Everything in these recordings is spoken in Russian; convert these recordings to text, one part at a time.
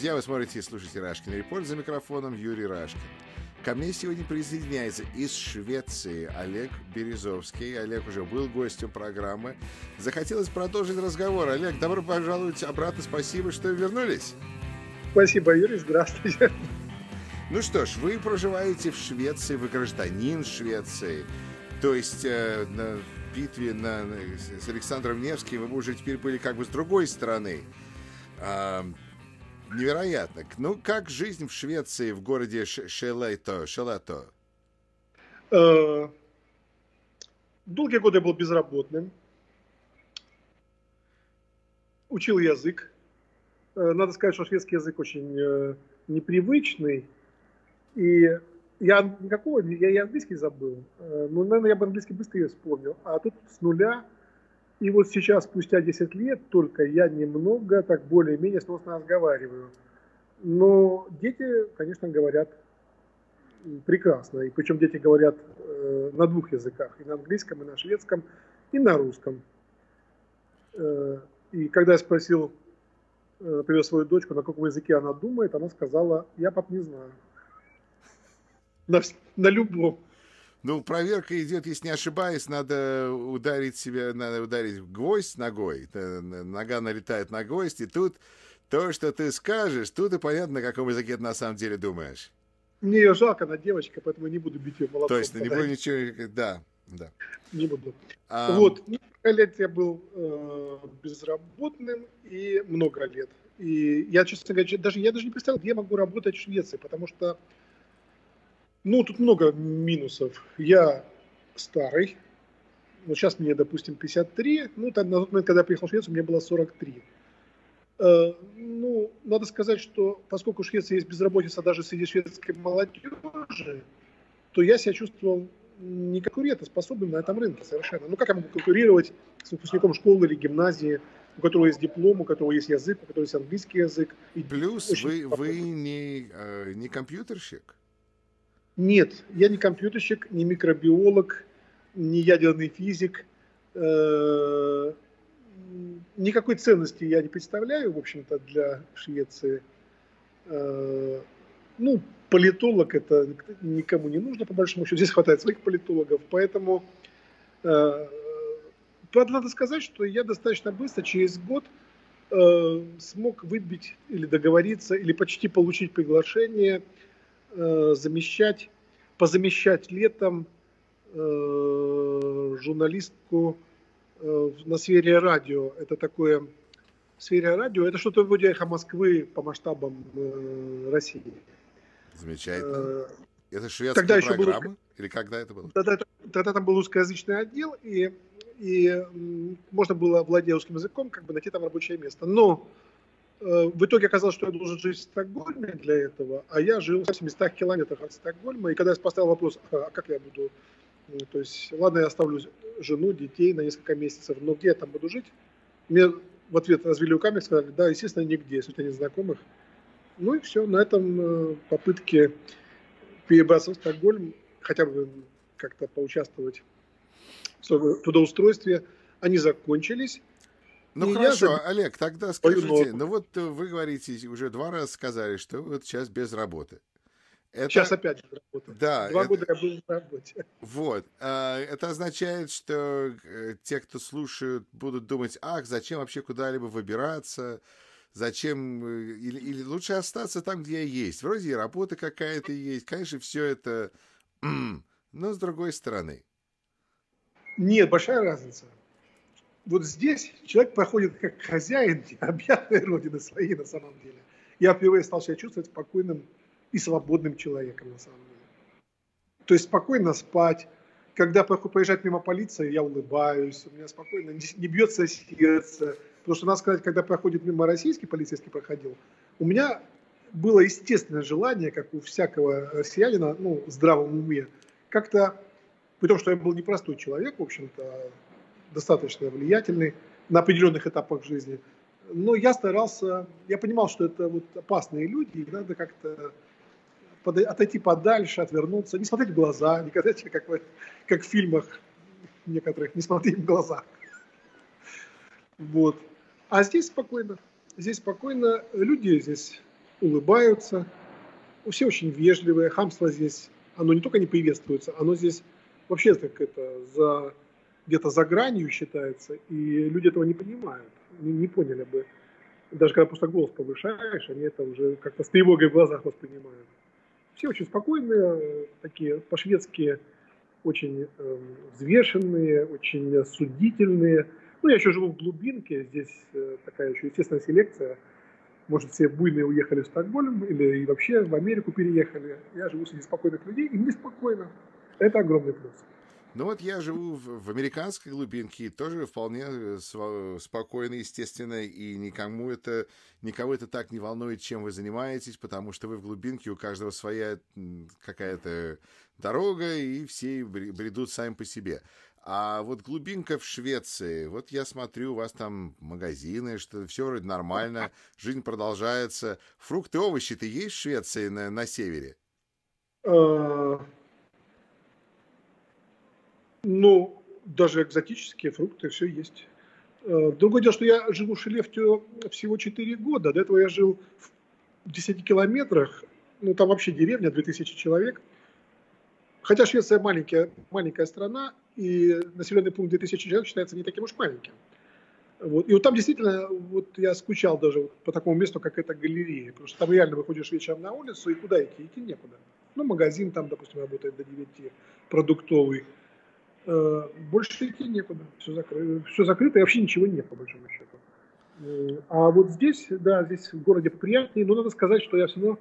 Друзья, вы смотрите и слушаете Рашкин Репорт за микрофоном Юрий Рашкин. Ко мне сегодня присоединяется из Швеции Олег Березовский. Олег уже был гостем программы. Захотелось продолжить разговор. Олег, добро пожаловать обратно. Спасибо, что вернулись. Спасибо, Юрий. Здравствуйте. Ну что ж, вы проживаете в Швеции, вы гражданин Швеции. То есть э, на битве на, с Александром Невским вы уже теперь были как бы с другой стороны. Невероятно. Ну, как жизнь в Швеции, в городе Шелето? Шелето? Э, долгие годы я был безработным. Учил язык. Э, надо сказать, что шведский язык очень э, непривычный. И я никакого, я и английский забыл. Ну, наверное, я бы английский быстрее вспомнил. А тут с нуля и вот сейчас, спустя 10 лет, только я немного, так более-менее сносно разговариваю. Но дети, конечно, говорят прекрасно. И причем дети говорят э, на двух языках. И на английском, и на шведском, и на русском. Э, и когда я спросил, э, например, свою дочку, на каком языке она думает, она сказала, я, пап, не знаю. На, на любом. Ну, проверка идет, если не ошибаюсь, надо ударить себя, надо ударить гвоздь ногой. Нога налетает на гвоздь, и тут то, что ты скажешь, тут и понятно, на каком языке ты на самом деле думаешь. Мне ее жалко, она девочка, поэтому не буду бить ее молотком. То есть, не буду ничего, да, да. Не буду. А... Вот, несколько лет я был э, безработным и много лет. И я, честно говоря, даже, я даже не представлял, где я могу работать в Швеции, потому что ну, тут много минусов. Я старый. Вот сейчас мне, допустим, 53. Ну, там, на тот момент, когда я приехал в Швецию, мне было 43. Э, ну, надо сказать, что поскольку в Швеции есть безработица даже среди шведской молодежи, то я себя чувствовал не конкурентоспособным на этом рынке совершенно. Ну, как я могу конкурировать с выпускником школы или гимназии, у которого есть диплом, у которого есть язык, у которого есть английский язык. И Плюс вы, вы не, э, не компьютерщик? Нет, я не компьютерщик, не микробиолог, не ядерный физик. Э, никакой ценности я не представляю, в общем-то, для Швеции. Э, ну, политолог это никому не нужно, по большому счету. Здесь хватает своих политологов. Поэтому э, надо сказать, что я достаточно быстро, через год, смог выбить или договориться, или почти получить приглашение – э, замещать, позамещать летом э, журналистку э, на сфере радио. Это такое в сфере радио, это что-то вроде эхо Москвы по масштабам э, России. Замечательно. Э, это шведская тогда программа? Еще был... Или когда это было? Тогда, тогда там был русскоязычный отдел, и, и можно было, владея русским языком, как бы найти там рабочее место. Но в итоге оказалось, что я должен жить в Стокгольме для этого, а я жил в 700 километрах от Стокгольма. И когда я поставил вопрос, а, а как я буду, то есть, ладно, я оставлю жену, детей на несколько месяцев, но где я там буду жить? Мне в ответ развели руками и сказали, да, естественно, нигде, если у тебя нет знакомых. Ну и все, на этом э, попытки перебраться в Стокгольм, хотя бы как-то поучаствовать в трудоустройстве, они закончились. Ну и хорошо, я... Олег, тогда скажите, ну вот э, вы говорите, уже два раза сказали, что вот сейчас без работы. Это... Сейчас опять без работы. Да. Два это... года я был на работе. Вот. А, это означает, что э, те, кто слушают, будут думать, ах, зачем вообще куда-либо выбираться, зачем, э, или, или лучше остаться там, где я есть. Вроде и работа какая-то есть, конечно, все это, но с другой стороны. Нет, большая разница вот здесь человек проходит как хозяин объятной родины своей на самом деле. Я впервые стал себя чувствовать спокойным и свободным человеком на самом деле. То есть спокойно спать. Когда проезжает мимо полиции, я улыбаюсь, у меня спокойно, не бьется сердце. Потому что, надо сказать, когда проходит мимо российский полицейский проходил, у меня было естественное желание, как у всякого россиянина, ну, в здравом уме, как-то, при том, что я был непростой человек, в общем-то, достаточно влиятельный на определенных этапах жизни. Но я старался, я понимал, что это вот опасные люди, и надо как-то отойти подальше, отвернуться, не смотреть в глаза, не казать, как, в, как в фильмах некоторых, не смотреть в глаза. Вот. А здесь спокойно. Здесь спокойно. Люди здесь улыбаются, все очень вежливые, хамство здесь, оно не только не приветствуется, оно здесь вообще как это за где-то за гранью считается, и люди этого не понимают, не, не поняли бы. Даже когда просто голос повышаешь, они это уже как-то с тревогой в глазах воспринимают. Все очень спокойные, такие по-шведски очень э, взвешенные, очень судительные. Ну, я еще живу в глубинке, здесь э, такая еще естественная селекция. Может, все буйные уехали в Стокгольм или и вообще в Америку переехали. Я живу среди спокойных людей, и мне спокойно. Это огромный плюс. Ну вот я живу в, в американской глубинке, тоже вполне э, спокойно, естественно, и никому это, никого это так не волнует, чем вы занимаетесь, потому что вы в глубинке, у каждого своя какая-то дорога, и все бредут сами по себе. А вот глубинка в Швеции, вот я смотрю, у вас там магазины, что все вроде нормально, жизнь продолжается. Фрукты, овощи-то есть в Швеции на, на севере? Ну, даже экзотические фрукты, все есть. Э, другое дело, что я живу в Шелефте всего 4 года. До этого я жил в 10 километрах. Ну, там вообще деревня, 2000 человек. Хотя Швеция маленькая, маленькая страна, и населенный пункт 2000 человек считается не таким уж маленьким. Вот. И вот там действительно, вот я скучал даже по такому месту, как эта галерея, потому что там реально выходишь вечером на улицу, и куда идти? Идти некуда. Ну, магазин там, допустим, работает до 9, продуктовый. Э, больше идти некуда, все закрыто, все закрыто и вообще ничего нет, по большому счету. Э, а вот здесь, да, здесь в городе приятнее, но надо сказать, что я все равно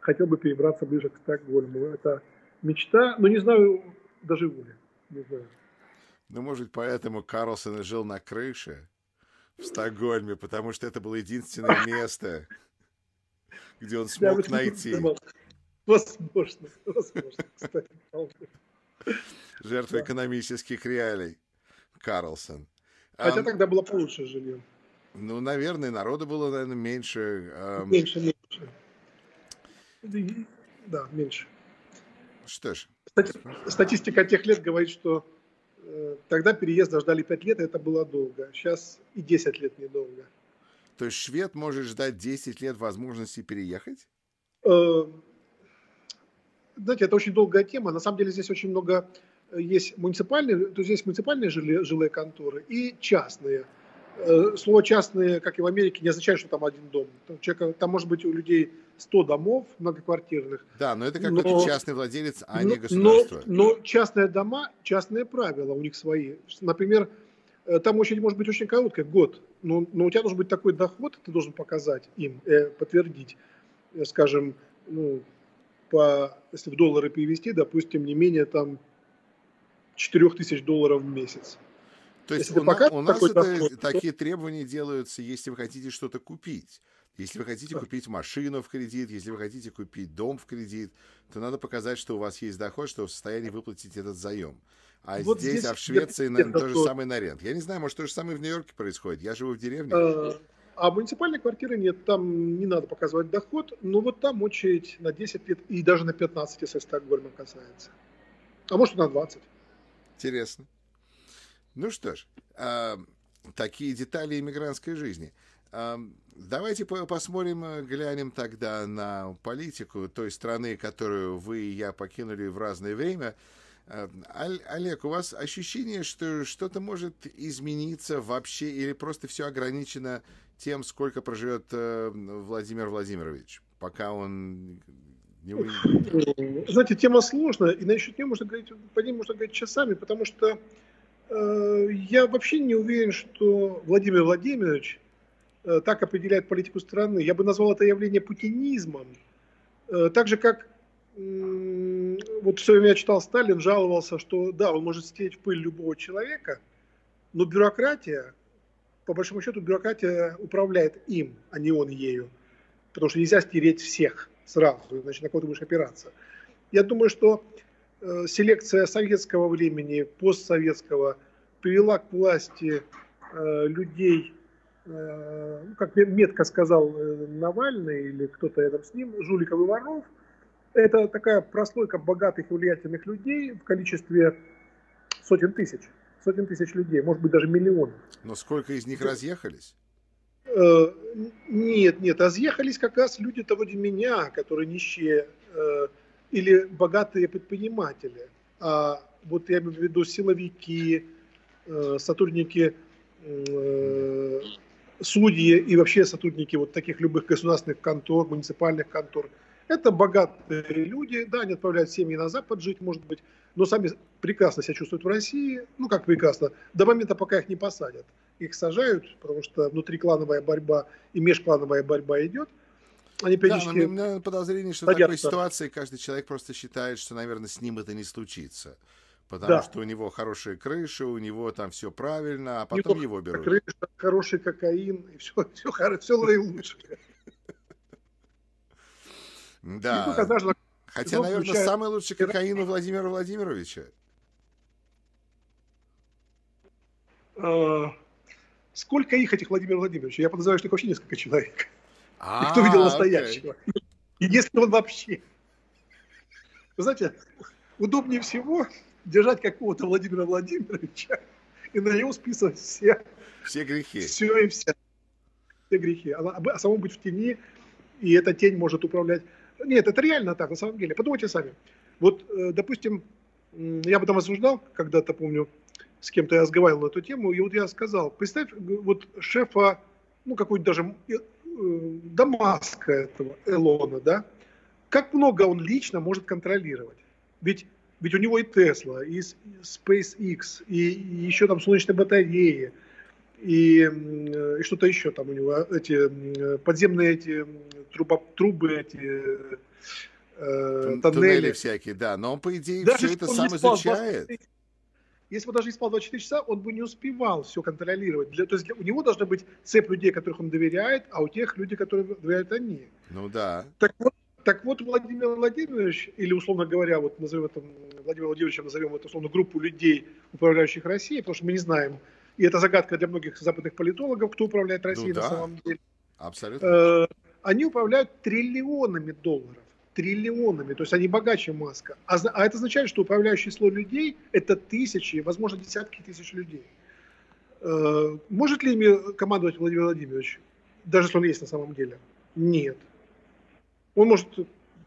хотел бы перебраться ближе к Стокгольму. Это мечта, но не знаю, доживу ли, не знаю. Ну, может, поэтому Карлсон жил на крыше в Стокгольме, потому что это было единственное место, где он смог найти. Возможно, возможно, кстати, Жертва экономических реалий. Карлсон. Хотя а, тогда было получше жилье. Ну, наверное, народу было, наверное, меньше. Эм... Меньше, меньше. Да, меньше. Что ж. Статистика тех лет говорит, что э, тогда переезда ждали 5 лет, и это было долго. Сейчас и 10 лет недолго. То есть швед может ждать 10 лет возможности переехать? Э, знаете, это очень долгая тема. На самом деле здесь очень много э, есть муниципальные, то есть есть муниципальные жилые, жилые конторы и частные. Э, слово частные, как и в Америке, не означает, что там один дом. Там, человека, там может быть у людей 100 домов многоквартирных. Да, но это какой-то но, частный владелец, а но, не государство. Но, но частные дома, частные правила у них свои. Например, э, там очередь может быть очень короткая, год, но, но у тебя должен быть такой доход, ты должен показать им, э, подтвердить, скажем, ну, по, если в доллары перевести, допустим, не менее там 4 тысяч долларов в месяц. То есть у, на, у нас это, доход, такие то... требования делаются, если вы хотите что-то купить. Если вы хотите купить машину в кредит, если вы хотите купить дом в кредит, то надо показать, что у вас есть доход, что вы в состоянии выплатить этот заем. А вот здесь, здесь, а в Швеции, наверное, то же самое на рент. Я не знаю, может, то же самое в Нью-Йорке происходит. Я живу в деревне. А, а муниципальной квартиры нет, там не надо показывать доход, но вот там очередь на 10 лет и даже на 15, если Стокгольма касается. А может на 20. Интересно. Ну что ж, э, такие детали иммигрантской жизни. Э, давайте по посмотрим, глянем тогда на политику той страны, которую вы и я покинули в разное время. Э, Олег, у вас ощущение, что что-то может измениться вообще или просто все ограничено тем, сколько проживет э, Владимир Владимирович, пока он не Знаете, тема сложная, и насчет нее можно говорить, по ней можно говорить часами, потому что э, я вообще не уверен, что Владимир Владимирович э, так определяет политику страны. Я бы назвал это явление путинизмом. Э, так же, как э, вот все время я читал, Сталин жаловался, что да, он может стереть в пыль любого человека, но бюрократия по большому счету бюрократия управляет им, а не он ею. Потому что нельзя стереть всех сразу, иначе на кого ты будешь опираться. Я думаю, что э, селекция советского времени, постсоветского, привела к власти э, людей, э, ну, как метко сказал э, Навальный или кто-то рядом с ним, жуликов и воров. Это такая прослойка богатых и влиятельных людей в количестве сотен тысяч сотен тысяч людей, может быть, даже миллион. Но сколько из них разъехались? Э, нет, нет, съехались как раз люди-то вроде меня, которые нищие э, или богатые предприниматели. А вот я имею в виду силовики, э, сотрудники, судьи и вообще сотрудники вот таких любых государственных контор, муниципальных контор. Это богатые люди, да, они отправляют семьи на Запад жить, может быть, но сами прекрасно себя чувствуют в России, ну как прекрасно, до момента, пока их не посадят их сажают, потому что внутриклановая борьба и межклановая борьба идет. Они периодически... Да, у меня подозрение, что садятся. в такой ситуации каждый человек просто считает, что, наверное, с ним это не случится. Потому да. что у него хорошая крыша, у него там все правильно, а потом его берут. Крыша, хороший кокаин, и все, все, все, все наилучшее. Да. Хотя, наверное, самый лучший кокаин у Владимира Владимировича. А, Сколько их, этих Владимира Владимировича? Я подозреваю, что их вообще несколько человек. А, Кто видел настоящего? И если он вообще. Вы знаете, удобнее всего держать какого-то Владимира Владимировича и на него списывать все, все грехи. Все и вся. Все грехи. А, а самому быть в тени, и эта тень может управлять. Нет, это реально так, на самом деле. Подумайте сами. Вот, э, допустим, я об этом осуждал когда-то, помню, с кем-то я разговаривал на эту тему, и вот я сказал, представь, вот шефа, ну, какой-то даже э, Дамаска этого, Элона, да, как много он лично может контролировать. Ведь, ведь у него и Тесла, и SpaceX, и еще там солнечные батареи, и, и что-то еще там у него, эти подземные эти трубы, трубы эти э, тоннели. тоннели всякие, да, но он, по идее, Даже все это сам изучает. Если бы даже не спал 24 часа, он бы не успевал все контролировать. Для, то есть для, у него должна быть цепь людей, которых он доверяет, а у тех людей, которые доверяют они. Ну да. Так вот, так вот Владимир Владимирович, или условно говоря, вот назовем это, Владимир Владимировичем назовем это условно группу людей, управляющих Россией, потому что мы не знаем, и это загадка для многих западных политологов, кто управляет Россией ну, да. на самом деле. Абсолютно. Э, они управляют триллионами долларов триллионами, то есть они богаче Маска. А, а это означает, что управляющее число людей – это тысячи, возможно, десятки тысяч людей. Э, может ли ими командовать Владимир Владимирович, даже если он есть на самом деле? Нет. Он может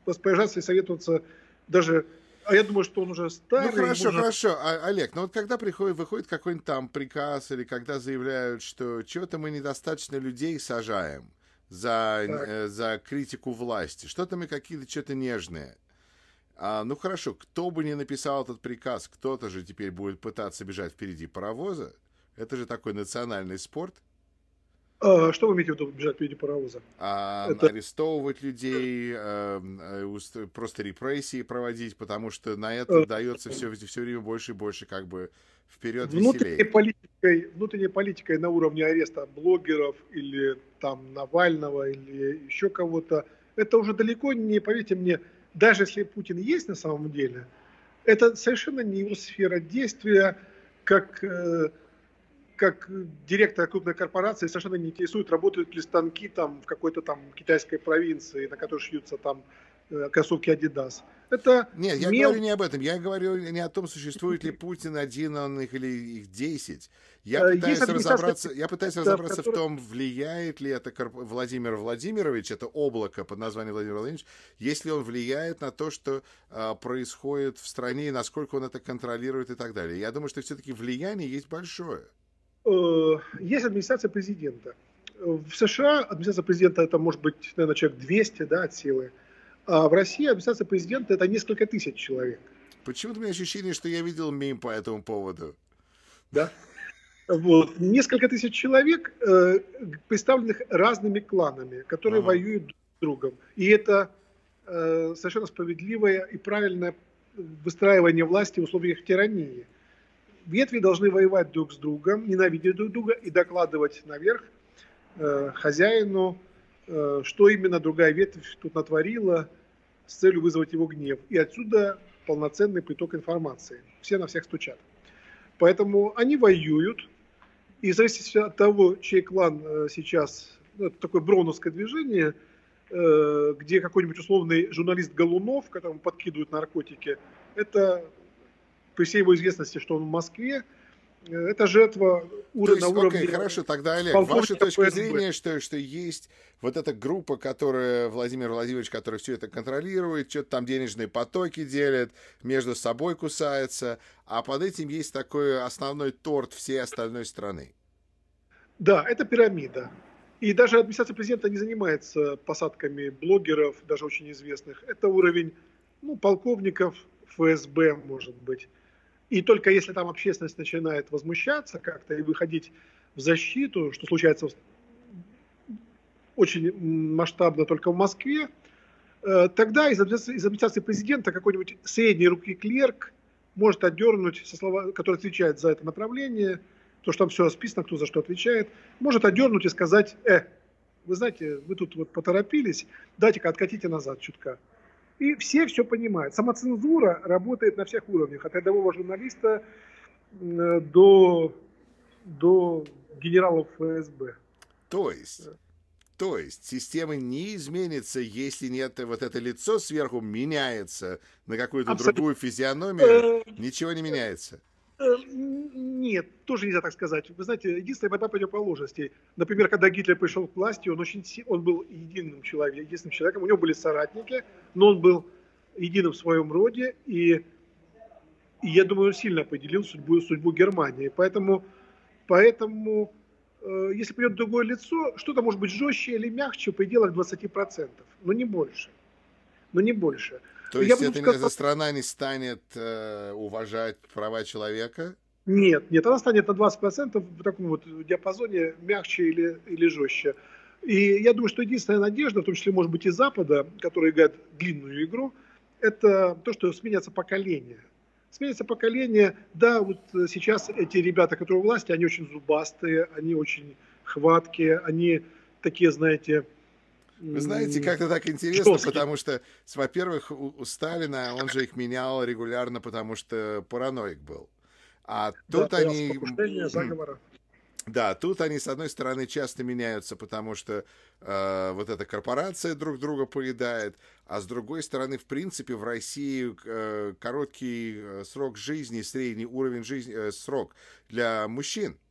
распоряжаться и советоваться даже а я думаю, что он уже старый. Ну хорошо, может... хорошо, а, Олег, ну вот когда приходит, выходит какой-нибудь там приказ или когда заявляют, что чего-то мы недостаточно людей сажаем, за, э, за критику власти. Что-то мы какие-то что-то нежные. А, ну хорошо, кто бы ни написал этот приказ, кто-то же теперь будет пытаться бежать впереди паровоза. Это же такой национальный спорт. А, что вы имеете в виду бежать впереди паровоза? А, Это... Арестовывать людей, а, просто репрессии проводить, потому что на это а... дается все, все время больше и больше как бы вперед внутренней веселее. политикой, внутренней политикой на уровне ареста блогеров или там Навального или еще кого-то, это уже далеко не, поверьте мне, даже если Путин есть на самом деле, это совершенно не его сфера действия, как, э, как директора крупной корпорации совершенно не интересует, работают ли станки там в какой-то там китайской провинции, на которой шьются там Э, кроссовки Adidas. Это Нет, я мел... говорю не об этом. Я говорю не о том, существует ли Путин один, он их или их десять. Я э, пытаюсь разобраться, я пытаюсь разобраться который... в том, влияет ли это Владимир Владимирович, это облако под названием Владимир Владимирович, если он влияет на то, что а, происходит в стране, и насколько он это контролирует и так далее. Я думаю, что все-таки влияние есть большое. Э, есть администрация президента. В США администрация президента это может быть, наверное, человек 200 да, от силы. А в России администрация президента это несколько тысяч человек. Почему-то у меня ощущение, что я видел мем по этому поводу. Да. Вот. Несколько тысяч человек, э, представленных разными кланами, которые ага. воюют друг с другом. И это э, совершенно справедливое и правильное выстраивание власти в условиях тирании. Ветви должны воевать друг с другом, ненавидеть друг друга и докладывать наверх э, хозяину, э, что именно другая ветвь тут натворила, с целью вызвать его гнев. И отсюда полноценный приток информации. Все на всех стучат. Поэтому они воюют, и в зависимости от того, чей клан э, сейчас, ну, это такое броновское движение, э, где какой-нибудь условный журналист Голунов, которому подкидывают наркотики, это при всей его известности, что он в Москве, это жертва уровня, на уровне... Окей, хорошо, тогда, Олег, ваша точка ФСБ. зрения, что, что есть вот эта группа, которая, Владимир Владимирович, который все это контролирует, что-то там денежные потоки делит, между собой кусается, а под этим есть такой основной торт всей остальной страны. Да, это пирамида. И даже администрация президента не занимается посадками блогеров, даже очень известных. Это уровень ну, полковников ФСБ, может быть. И только если там общественность начинает возмущаться как-то и выходить в защиту, что случается очень масштабно только в Москве, э, тогда из администрации президента какой-нибудь средней руки клерк может отдернуть, со слова, который отвечает за это направление, то, что там все расписано, кто за что отвечает, может отдернуть и сказать, э, вы знаете, вы тут вот поторопились, дайте-ка откатите назад чутка. И все все понимают. Самоцензура работает на всех уровнях, от рядового журналиста до, до генералов ФСБ. То есть, то есть система не изменится, если нет вот это лицо сверху меняется на какую-то другую физиономию, э, ничего не меняется. Э, нет, тоже нельзя так сказать. Вы знаете, единственная борьба противоположностей. Например, когда Гитлер пришел к власти, он очень он был единым человеком, единственным человеком. У него были соратники, но он был единым в своем роде, и, и я думаю, он сильно определил судьбу, судьбу Германии. Поэтому, поэтому э, если придет другое лицо, что-то может быть жестче или мягче в пределах 20%, но не больше. Но не больше. То есть эта сказать... страна не станет э, уважать права человека? Нет, нет, она станет на 20% в таком вот диапазоне мягче или, или жестче. И я думаю, что единственная надежда, в том числе, может быть, и Запада, который играет длинную игру, это то, что сменятся поколения. Сменится поколение. Да, вот сейчас эти ребята, которые у власти, они очень зубастые, они очень хваткие, они такие, знаете, вы знаете, как-то так интересно, Жесткий. потому что, во-первых, у, у Сталина он же их менял регулярно, потому что параноик был. А тут да, они... Да, тут они, с одной стороны, часто меняются, потому что э, вот эта корпорация друг друга поедает, а с другой стороны, в принципе, в России э, короткий э, срок жизни, средний уровень жизни, э, срок для мужчин –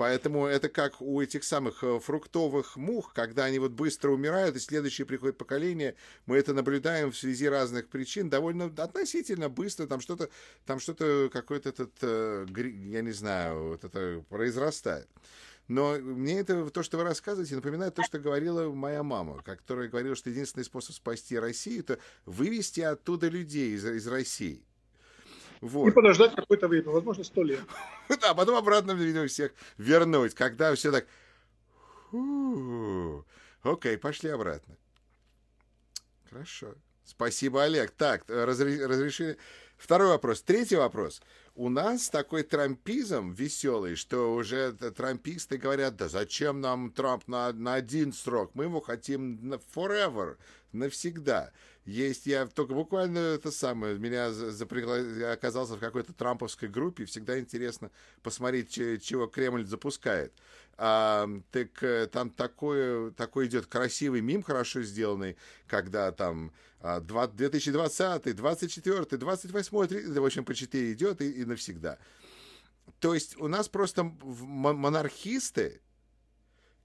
Поэтому это как у этих самых э, фруктовых мух, когда они вот быстро умирают, и следующее приходит поколение, мы это наблюдаем в связи разных причин довольно относительно быстро, там что-то, там что-то какой-то этот, э, я не знаю, вот это произрастает. Но мне это, то, что вы рассказываете, напоминает то, что говорила моя мама, которая говорила, что единственный способ спасти Россию – это вывести оттуда людей из, из России. Вот. И подождать какое-то время, возможно, сто лет. Да, потом обратно, всех вернуть, когда все так... Окей, пошли обратно. Хорошо. Спасибо, Олег. Так, разрешили... Второй вопрос. Третий вопрос. У нас такой трампизм веселый, что уже трамписты говорят, да зачем нам Трамп на, на один срок? Мы его хотим на forever, навсегда. Есть, я только буквально это самое, меня запригла... я оказался в какой-то трамповской группе, всегда интересно посмотреть, чего Кремль запускает. А, так э, там такое, такой идет красивый мим, хорошо сделанный, когда там 2020, 24, 28, 30, в общем, по 4 идет и, и навсегда. То есть у нас просто монархисты,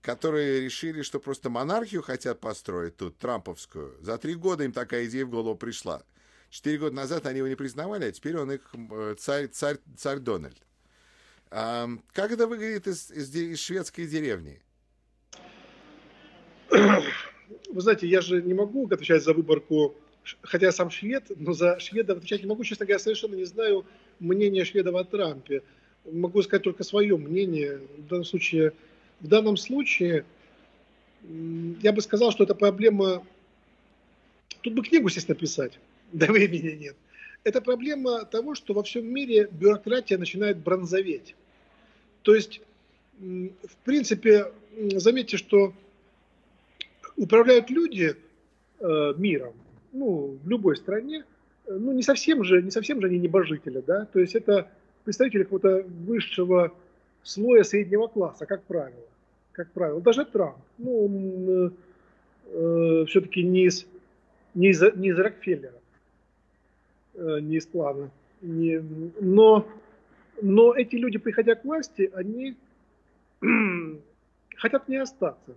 которые решили, что просто монархию хотят построить тут, трамповскую. За три года им такая идея в голову пришла. Четыре года назад они его не признавали, а теперь он их э, царь, царь, царь Дональд. Как это выглядит из, из, из шведской деревни? Вы знаете, я же не могу отвечать за выборку, хотя я сам швед, но за шведов отвечать не могу. Честно говоря, совершенно не знаю мнения шведов о Трампе. Могу сказать только свое мнение. В данном случае в данном случае я бы сказал, что это проблема... Тут бы книгу, естественно, писать, да времени нет. Это проблема того, что во всем мире бюрократия начинает бронзоветь. То есть, в принципе, заметьте, что управляют люди э, миром, ну, в любой стране, ну, не совсем же, не совсем же они небожители, да, то есть это представители какого-то высшего слоя среднего класса, как правило. Как правило. Даже Трамп. Ну, он э, э все-таки не из, не из, не из Рокфеллера, не из плана. Не, но Но эти люди, приходя к власти, они хотят не остаться.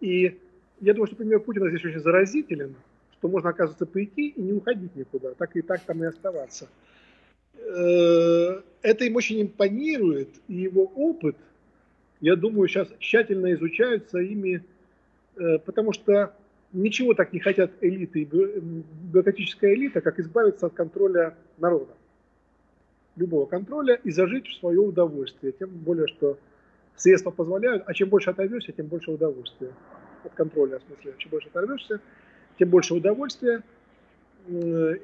И я думаю, что пример Путина здесь очень заразителен, что можно, оказывается, прийти и не уходить никуда, так и так там и оставаться. Э, это им очень импонирует, и его опыт, я думаю, сейчас тщательно изучаются ими, э, потому что ничего так не хотят элиты и бюрократическая элита, как избавиться от контроля народа. Любого контроля и зажить в свое удовольствие. Тем более, что средства позволяют, а чем больше оторвешься, тем больше удовольствия. От контроля, в смысле, чем больше оторвешься, тем больше удовольствия. Э,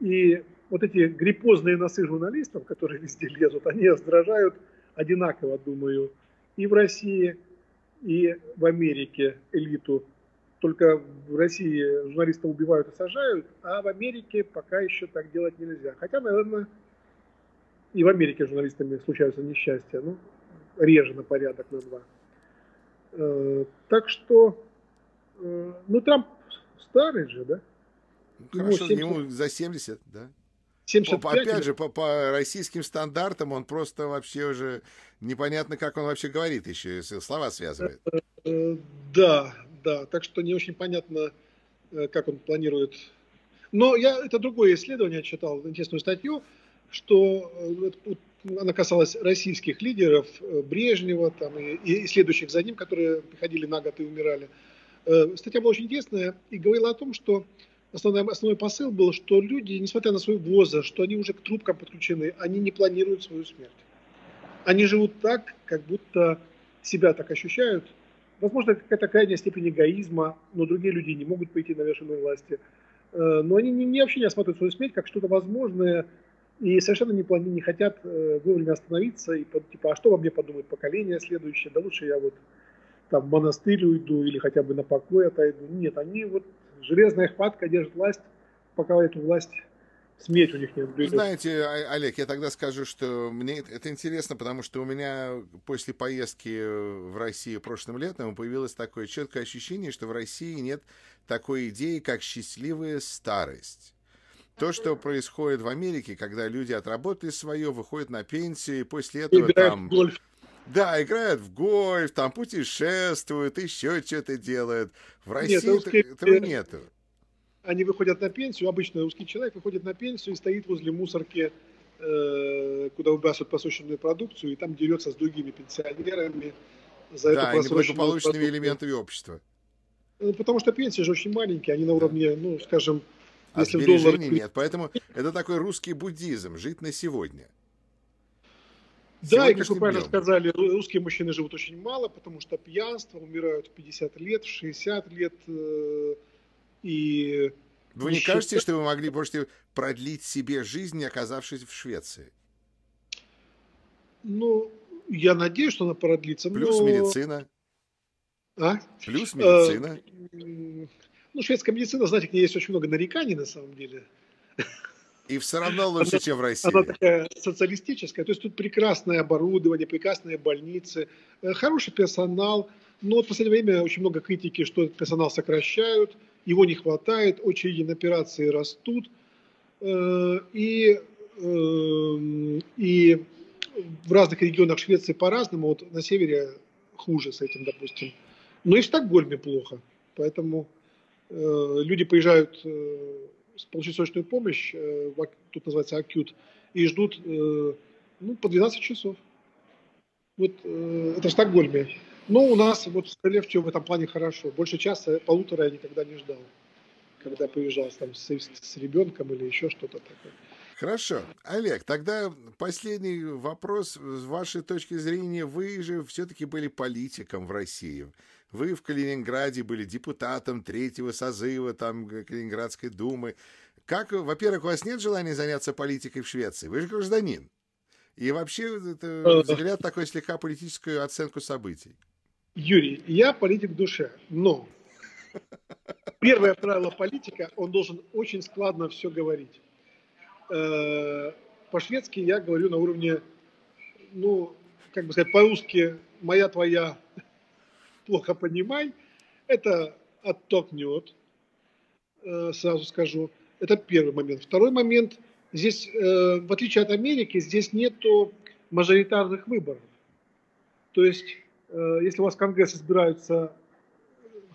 и вот эти гриппозные носы журналистов, которые везде лезут, они раздражают одинаково, думаю, и в России, и в Америке элиту. Только в России журналистов убивают и сажают, а в Америке пока еще так делать нельзя. Хотя, наверное, и в Америке журналистами случаются несчастья, ну, реже на порядок, на два. Э, так что, э, ну, Трамп старый же, да? Хорошо, ему, 70... ему за 70, да? 75 Опять же, по, по российским стандартам он просто вообще уже непонятно, как он вообще говорит еще, слова связывает. Э, да, да, так что не очень понятно, э, как он планирует. Но я это другое исследование читал, интересную статью, что э, она касалась российских лидеров, Брежнева там, и, и следующих за ним, которые приходили на год и умирали. Статья была очень интересная и говорила о том, что основной, основной посыл был, что люди, несмотря на свой возраст, что они уже к трубкам подключены, они не планируют свою смерть. Они живут так, как будто себя так ощущают. Возможно, какая-то крайняя степень эгоизма, но другие люди не могут пойти на вершину власти. Э, но они не, не вообще не осматривают свою смерть как что-то возможное и совершенно не, плани, не хотят э, вовремя остановиться и типа, а что во мне подумает поколение следующее, да лучше я вот там в монастырь уйду или хотя бы на покой отойду. Нет, они вот железная хватка держит власть, пока эту власть смерть у них не отберет. Знаете, а, Олег, я тогда скажу, что мне это интересно, потому что у меня после поездки в Россию прошлым летом появилось такое четкое ощущение, что в России нет такой идеи, как счастливая старость. То, что происходит в Америке, когда люди отработали свое, выходят на пенсию, и после этого Играют там... В гольф. Да, играют в гольф, там путешествуют, еще что-то делают. В России Нет, этого нету. Они выходят на пенсию, обычно русский человек выходит на пенсию и стоит возле мусорки, э, куда выбрасывают просроченную продукцию, и там дерется с другими пенсионерами за да, эту просроченную элементами общества. Ну, потому что пенсии же очень маленькие, они на уровне, да. ну, скажем, а если доллар... нет, поэтому это такой русский буддизм, жить на сегодня. Да, и как вы правильно днем. сказали, русские мужчины живут очень мало, потому что пьянство, умирают в 50 лет, в 60 лет. Э, и вы не кажете, что вы могли можете продлить себе жизнь, оказавшись в Швеции? Ну, я надеюсь, что она продлится. Плюс но... медицина. А? Плюс медицина. А, ну, шведская медицина, знаете, к ней есть очень много нареканий на самом деле. И все равно лучше, она, чем в России. Она такая социалистическая. То есть тут прекрасное оборудование, прекрасные больницы, э, хороший персонал. Но в последнее время очень много критики, что персонал сокращают, его не хватает, очереди на операции растут. Э, и, э, и в разных регионах Швеции по-разному. Вот на севере хуже с этим, допустим. Но и в Стокгольме плохо. Поэтому люди приезжают получить срочную помощь, э, тут называется акют, и ждут э, ну, по 12 часов. Вот э, это в Стокгольме. Но у нас вот в Королевче в этом плане хорошо. Больше часа, полутора я никогда не ждал, когда приезжал там с, с ребенком или еще что-то такое. Хорошо. Олег, тогда последний вопрос. С вашей точки зрения, вы же все-таки были политиком в России. Вы в Калининграде были депутатом третьего созыва там Калининградской думы. Как, во-первых, у вас нет желания заняться политикой в Швеции? Вы же гражданин. И вообще, это э, взгляд такой слегка политическую оценку событий. Юрий, я политик в душе, но первое правило политика, он должен очень складно все говорить. Э, по-шведски я говорю на уровне, ну, как бы сказать, по-русски моя, твоя, плохо понимай, это оттолкнет, э, сразу скажу. Это первый момент. Второй момент, здесь, э, в отличие от Америки, здесь нету мажоритарных выборов. То есть, если у вас в Конгресс избираются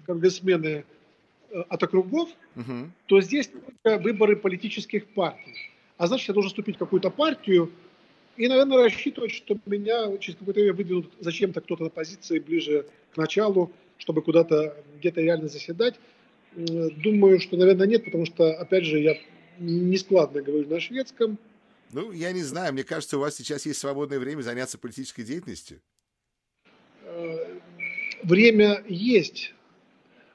конгрессмены э, от округов, угу. то здесь только выборы политических партий. А значит, я должен вступить в какую-то партию и, наверное, рассчитывать, что меня через какое-то время выдвинут зачем-то кто-то на позиции ближе к началу, чтобы куда-то где-то реально заседать. Думаю, что, наверное, нет, потому что, опять же, я нескладно говорю на шведском. Ну, я не знаю, мне кажется, у вас сейчас есть свободное время заняться политической деятельностью. Время есть,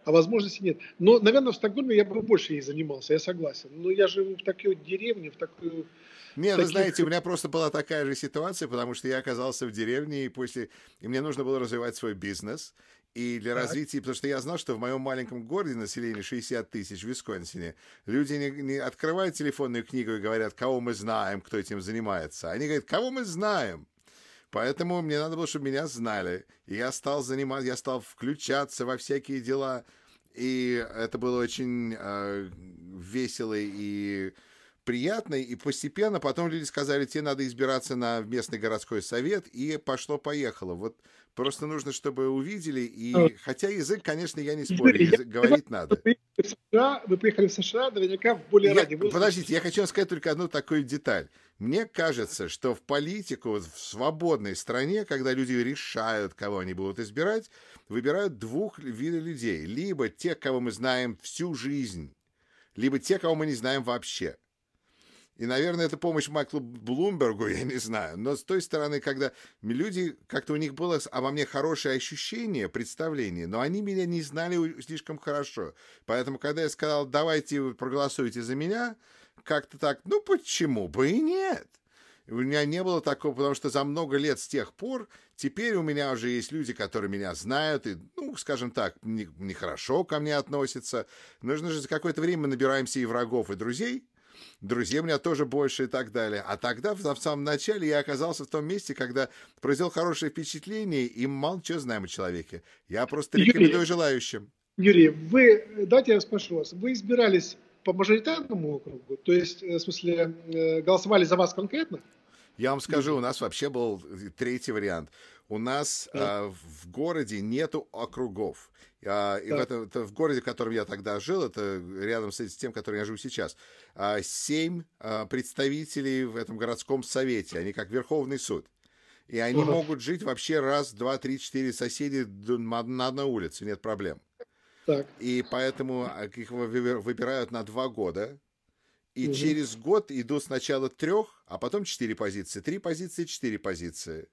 а возможности нет. Но, наверное, в Стокгольме я бы больше ей занимался, я согласен. Но я живу в такой деревне, в такую... Не, таких... вы знаете, у меня просто была такая же ситуация, потому что я оказался в деревне, и после... И мне нужно было развивать свой бизнес. И для так. развития, потому что я знал, что в моем маленьком городе население 60 тысяч в Висконсине, люди не, не открывают телефонную книгу и говорят, кого мы знаем, кто этим занимается. Они говорят, кого мы знаем. Поэтому мне надо было, чтобы меня знали. И я стал заниматься, я стал включаться во всякие дела. И это было очень э, весело и приятно. И постепенно потом люди сказали, тебе надо избираться на местный городской совет. И пошло-поехало. Вот просто нужно, чтобы увидели. И а. хотя язык, конечно, я не спорю, язык говорить надо. вы приехали в США наверняка в более раннем Подождите, я хочу сказать только одну такую деталь. Мне кажется, что в политику в свободной стране, когда люди решают, кого они будут избирать, выбирают двух видов людей. Либо те, кого мы знаем всю жизнь, либо те, кого мы не знаем вообще. И, наверное, это помощь Майклу Блумбергу, я не знаю. Но с той стороны, когда люди, как-то у них было обо мне хорошее ощущение, представление, но они меня не знали слишком хорошо. Поэтому, когда я сказал, давайте проголосуйте за меня, как-то так, ну почему бы и нет? У меня не было такого, потому что за много лет с тех пор теперь у меня уже есть люди, которые меня знают и, ну, скажем так, нехорошо не ко мне относятся. Нужно же за какое-то время мы набираемся и врагов, и друзей. Друзей у меня тоже больше и так далее. А тогда, в, в самом начале, я оказался в том месте, когда произвел хорошее впечатление, и мало чего знаем о человеке. Я просто рекомендую Юрий, желающим. Юрий, вы, дайте я спрошу вас, вы избирались по мажоритарному округу? То есть, э, в смысле, э, голосовали за вас конкретно? Я вам скажу, у нас вообще был третий вариант. У нас да. э, в городе нету округов. А, и да. в, этом, это, в городе, в котором я тогда жил, это рядом с тем, в котором я живу сейчас, а, семь а, представителей в этом городском совете. Они как Верховный суд. И они uh могут жить вообще раз, два, три, четыре соседи на одной улице, нет проблем. Так. И поэтому их выбирают на два года. И угу. через год идут сначала трех, а потом четыре позиции. Три позиции, четыре позиции.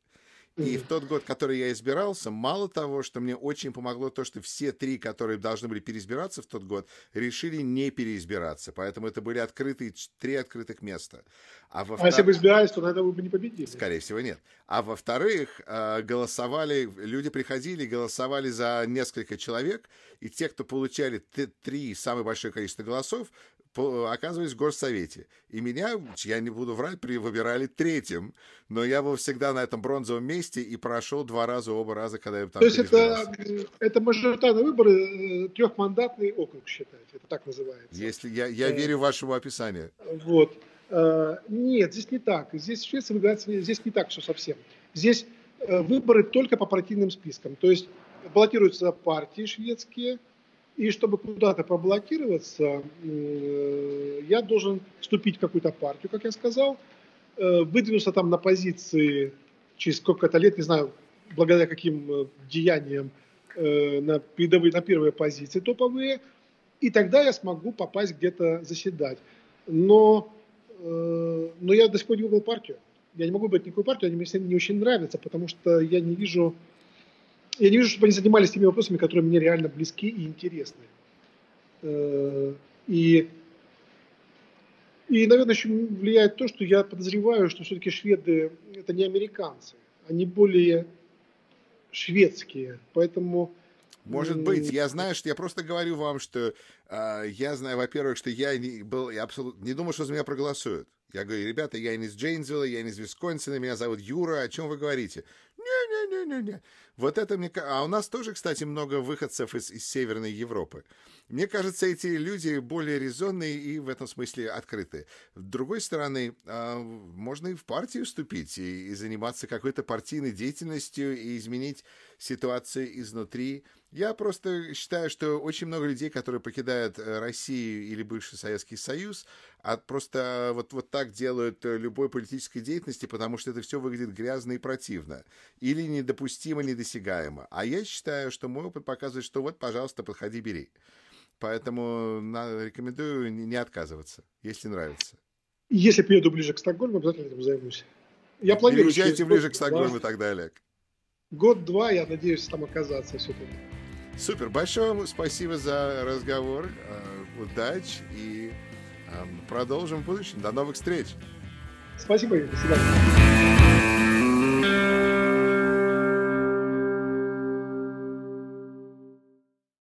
И в тот год, который я избирался, мало того, что мне очень помогло то, что все три, которые должны были переизбираться в тот год, решили не переизбираться. Поэтому это были открытые, три открытых места. А, во а если бы избирались, то тогда вы бы не победили. Скорее всего, нет. А во-вторых, э, голосовали, люди приходили, голосовали за несколько человек, и те, кто получали три самое большое количество голосов, оказываюсь в горсовете. И меня, я не буду врать, при выбирали третьим, но я был всегда на этом бронзовом месте и прошел два раза, оба раза, когда я там То есть это, это мажоритарные выборы, э, трехмандатный округ считаете, это так называется? Если я, я э, верю вашему описанию. Вот. Э, нет, здесь не так. Здесь в Швеции выбирается, здесь не так, что совсем. Здесь выборы только по партийным спискам. То есть баллотируются партии шведские, и чтобы куда-то проблокироваться, э, я должен вступить в какую-то партию, как я сказал, э, выдвинуться там на позиции через сколько-то лет, не знаю, благодаря каким э, деяниям, на, передовые, на первые позиции топовые, и тогда я смогу попасть где-то заседать. Но, но я до сих пор не выбрал партию. Я не могу выбрать никакую партию, они мне не очень нравятся, потому что я не вижу я не вижу, чтобы они занимались теми вопросами, которые мне реально близки и интересны. Э, и, и, наверное, еще влияет то, что я подозреваю, что все-таки шведы это не американцы, они более шведские, поэтому может быть, я знаю, что я просто говорю вам, что э, я знаю, во-первых, что я не был, я абсолютно не думал, что за меня проголосуют. Я говорю, ребята, я не из Джейнсвилла, я не из Висконсина, меня зовут Юра, о чем вы говорите? Не-не-не-не-не. Вот это мне... А у нас тоже, кстати, много выходцев из, из Северной Европы. Мне кажется, эти люди более резонные и в этом смысле открытые. С другой стороны, а, можно и в партию вступить, и, и заниматься какой-то партийной деятельностью, и изменить ситуацию изнутри. Я просто считаю, что очень много людей, которые покидают э, Россию или бывший Советский Союз, а просто вот, вот так делают э, любой политической деятельности, потому что это все выглядит грязно и противно. Или недопустимо, недосягаемо. А я считаю, что мой опыт показывает, что вот, пожалуйста, подходи, бери. Поэтому рекомендую не отказываться, если нравится. Если приеду ближе к Стокгольму, обязательно этим займусь. Я планирую... Переезжайте ближе к Стокгольму тогда, Олег. Год-два, я надеюсь, там оказаться все-таки. Супер. Большое вам спасибо за разговор. Э, Удачи и эм, продолжим в будущем. До новых встреч. Спасибо, До свидания.